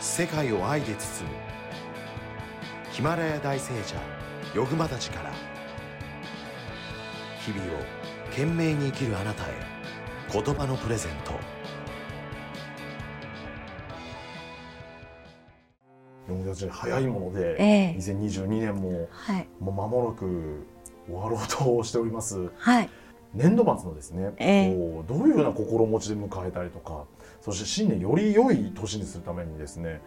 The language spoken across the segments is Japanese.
世界を愛で包む。ヒマラヤ大聖者ヨグマたちから。日々を懸命に生きるあなたへ言葉のプレゼント。早いもので、ええ。2022年もはい。もう間もなく終わろうとしております。はい。年度末のですね、ええこうどういうふうな心持ちで迎えたりとかそして新年より良い年にするためにですね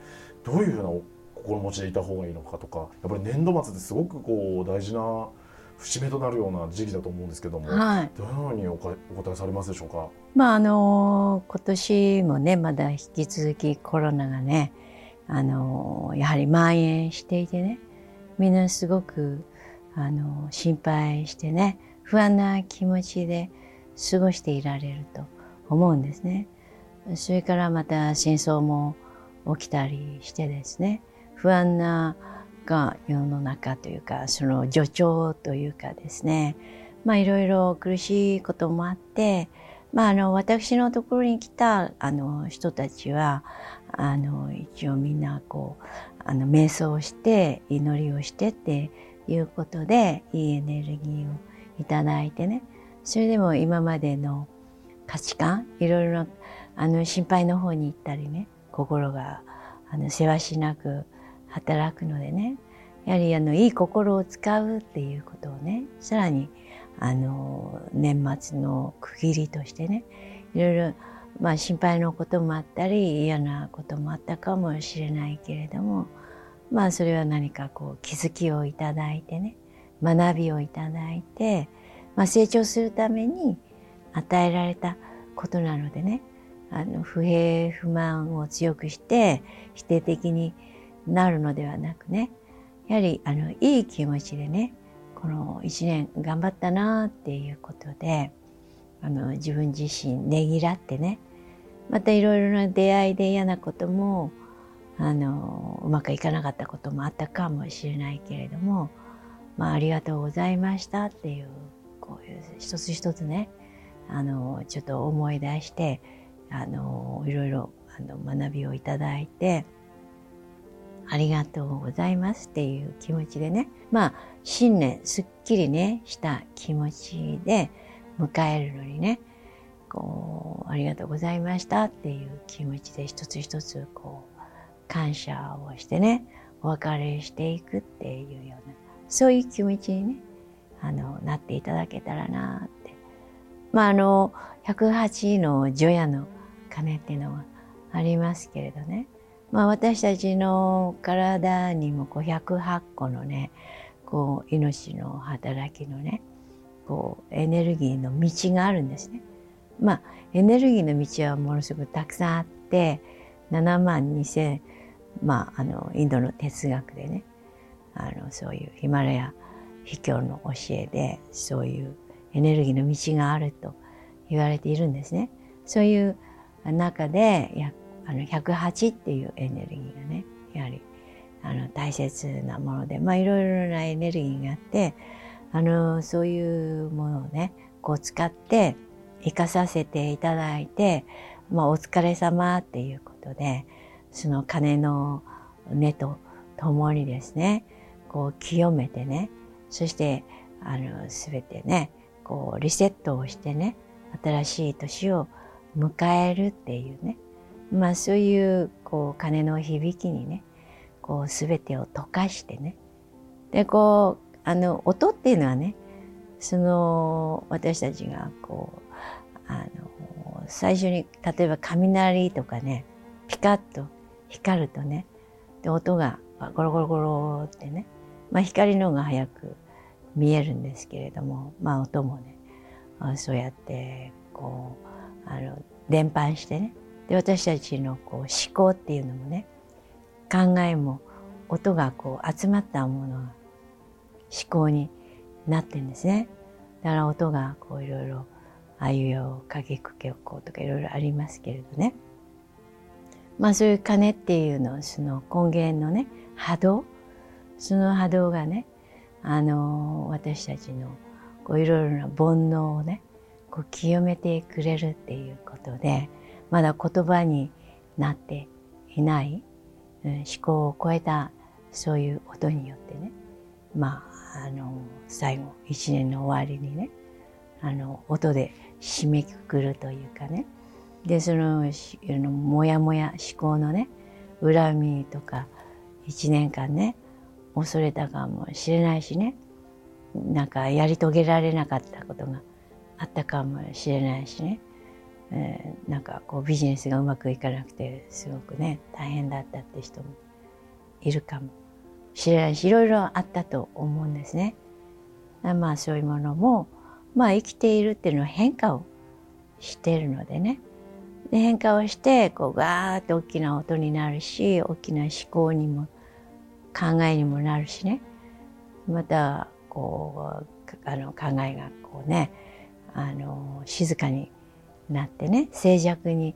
どういうふうな心持ちでいた方がいいのかとかやっぱり年度末ってすごくこう大事な節目となるような時期だと思うんですけども、はい。どのようにおかお答えされますでしょうか？まああの今年もねまだ引き続きコロナがねあのやはり蔓延していてねみんなすごくあの心配してね不安な気持ちで過ごしていられると思うんですね。それからまた戦争も起きたりしてですね不安なが世の中というかその助長というかですねまあいろいろ苦しいこともあってまあ、あの私のところに来たあの人たちはあの一応みんなこうあの瞑想をして祈りをしてっていうことでいいエネルギーをいただいてね。それでも今までの価値観いろいろあの心配の方に行ったりね心があのせわしなく働くのでねやはりあのいい心を使うっていうことをねさらにあの年末の区切りとしてねいろいろ、まあ、心配のこともあったり嫌なこともあったかもしれないけれどもまあそれは何かこう気づきをいただいてね学びをいただいて、まあ、成長するために与えられたことなのでねあの不平不満を強くして否定的になるのではなくねやはりあのいい気持ちでねこの一年頑張ったなっていうことであの自分自身ねぎらってねまたいろいろな出会いで嫌なこともあのうまくいかなかったこともあったかもしれないけれども、まあ、ありがとうございました。っていうこういう一つ一つね。あのちょっと思い出してあのいろいろあの学びをいただいてありがとうございます。っていう気持ちでね。まあ新年すっきりねした気持ちで迎えるのにねこうありがとうございました。っていう気持ちで一つ一つこう感謝をしてねお別れしていくっていうようなそういう気持ちにねあのなっていただけたらなってまああの108の除夜の鐘っていうのはありますけれどねまあ私たちの体にもこう108個のねこう命の働きのねこうエネルギーの道があるんですね。まあエネルギーの道はものすごくたくさんあって7万2,000まああのインドの哲学でねあのそういうヒマラヤ秘境の教えでそういうエネルギーの道があると言われているんですね。そういう中でやあの108っていうエネルギーがねやはりあの大切なものでまあいろいろなエネルギーがあってあのそういうものをねこう使って生かさせていただいて、まあ、お疲れ様っていうことでその鐘の音とともにですねこう清めてねそしてあの全てねこうリセットをしてね新しい年を迎えるっていうねまあそういうこう鐘の響きにねこう全てを溶かしてね。でこうあの音っていうのはねその私たちがこうあの最初に例えば雷とかねピカッと光るとねで音がゴロゴロゴロってね、まあ、光の方が早く見えるんですけれども、まあ、音もねそうやってこうあの伝播してねで私たちのこう思考っていうのもね考えも音がこう集まったものが思考になってんですね。だから音がこういろいろあいうえおかぎくけおことかいろいろありますけれどね。まあそういう鐘っていうのその根源のね波動その波動がねあの私たちのいろいろな煩悩をねこう清めてくれるっていうことでまだ言葉になっていないうん、思考を超えたそういう音によってねまああの最後一年の終わりにねあの音で締めくくるというかね。でそののもやもや思考のね恨みとか一年間ね恐れたかもしれないしね。なんかやり遂げられなかったことがあったかもしれないしね、えー、なんかこうビジネスがうまくいかなくてすごくね大変だったって人もいるかもしれないしいろいろあったと思うんですね。まあそういうものもまあ生きているっていうのは変化をしているのでね。で変化をしてこうガーッと大きな音になるし大きな思考にも考えにもなるしね。またこうあの考えがこうねあの静かになってね静寂に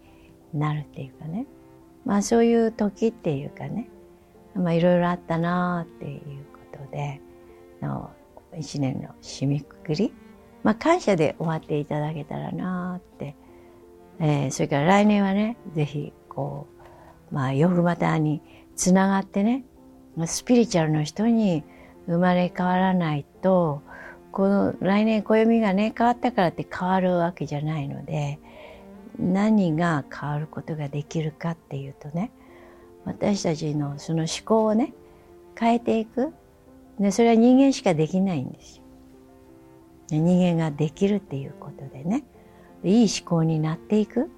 なるっていうかね。まあそういう時っていうかね。まあいろいろあったなっていうことでの一年の締めくくり。まあ感謝で終わっていただけたらなって、えー、それから来年はね是非こうまあ夜またにつながってねスピリチュアルの人に生まれ変わらないとこの来年暦がね変わったからって変わるわけじゃないので何が変わることができるかっていうとね私たちのその思考をね変えていくでそれは人間しかできないんですよ。人間ができるっていうことでねいい思考になっていく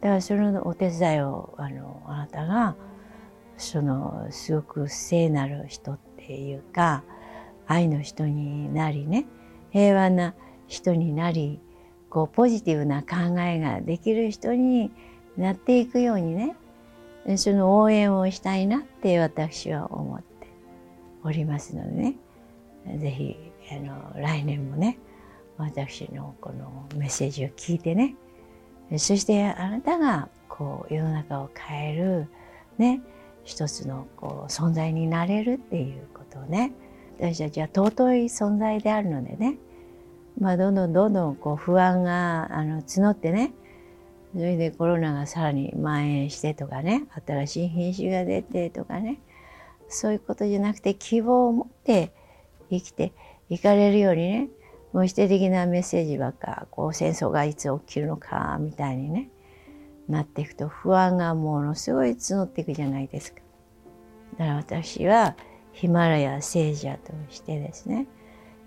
だからそのお手伝いをあのあなたがそのすごく聖なる人っていうか愛の人になりね平和な人になりこうポジティブな考えができる人になっていくようにねその応援をしたいなって私は思っておりますのでね是非来年もね私のこのメッセージを聞いてねそしてあなたがこう世の中を変えるね一つのこう存在になれるっていうことをね。私たちは尊い存在であるのでね、まあ、どんどんどんどんこう不安があの募ってね。それでコロナがさらに蔓延してとかね。新しい品種が出てとかね。そういうことじゃなくて希望を持って生きていかれるようにね。もう否定的なメッセージばっかこう戦争がいつ起きるのかみたいにね。なっていくと不安がものすごい募っていくじゃないですか。だから私はヒマラヤ聖者としてですね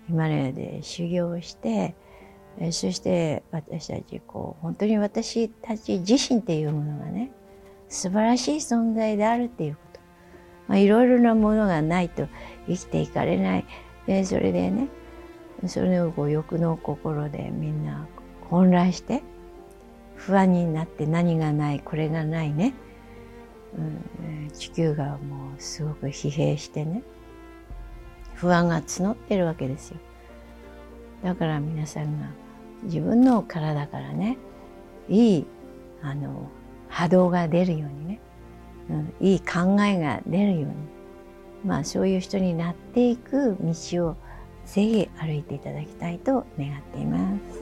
ヒマラヤで修行してそして私たちこう本当に私たち自身っていうものがね素晴らしい存在であるっていうこと、まあ、いろいろなものがないと生きていかれないでそれでねそれをこう欲の心でみんな混乱して不安になって何がないこれがないね、うん、地球がもうすごく疲弊してね。不安が募ってるわけですよ。だから皆さんが自分の体からねいいあの波動が出るようにね、うん、いい考えが出るように。まあそういう人になっていく道をぜひ歩いていただきたいと願っています。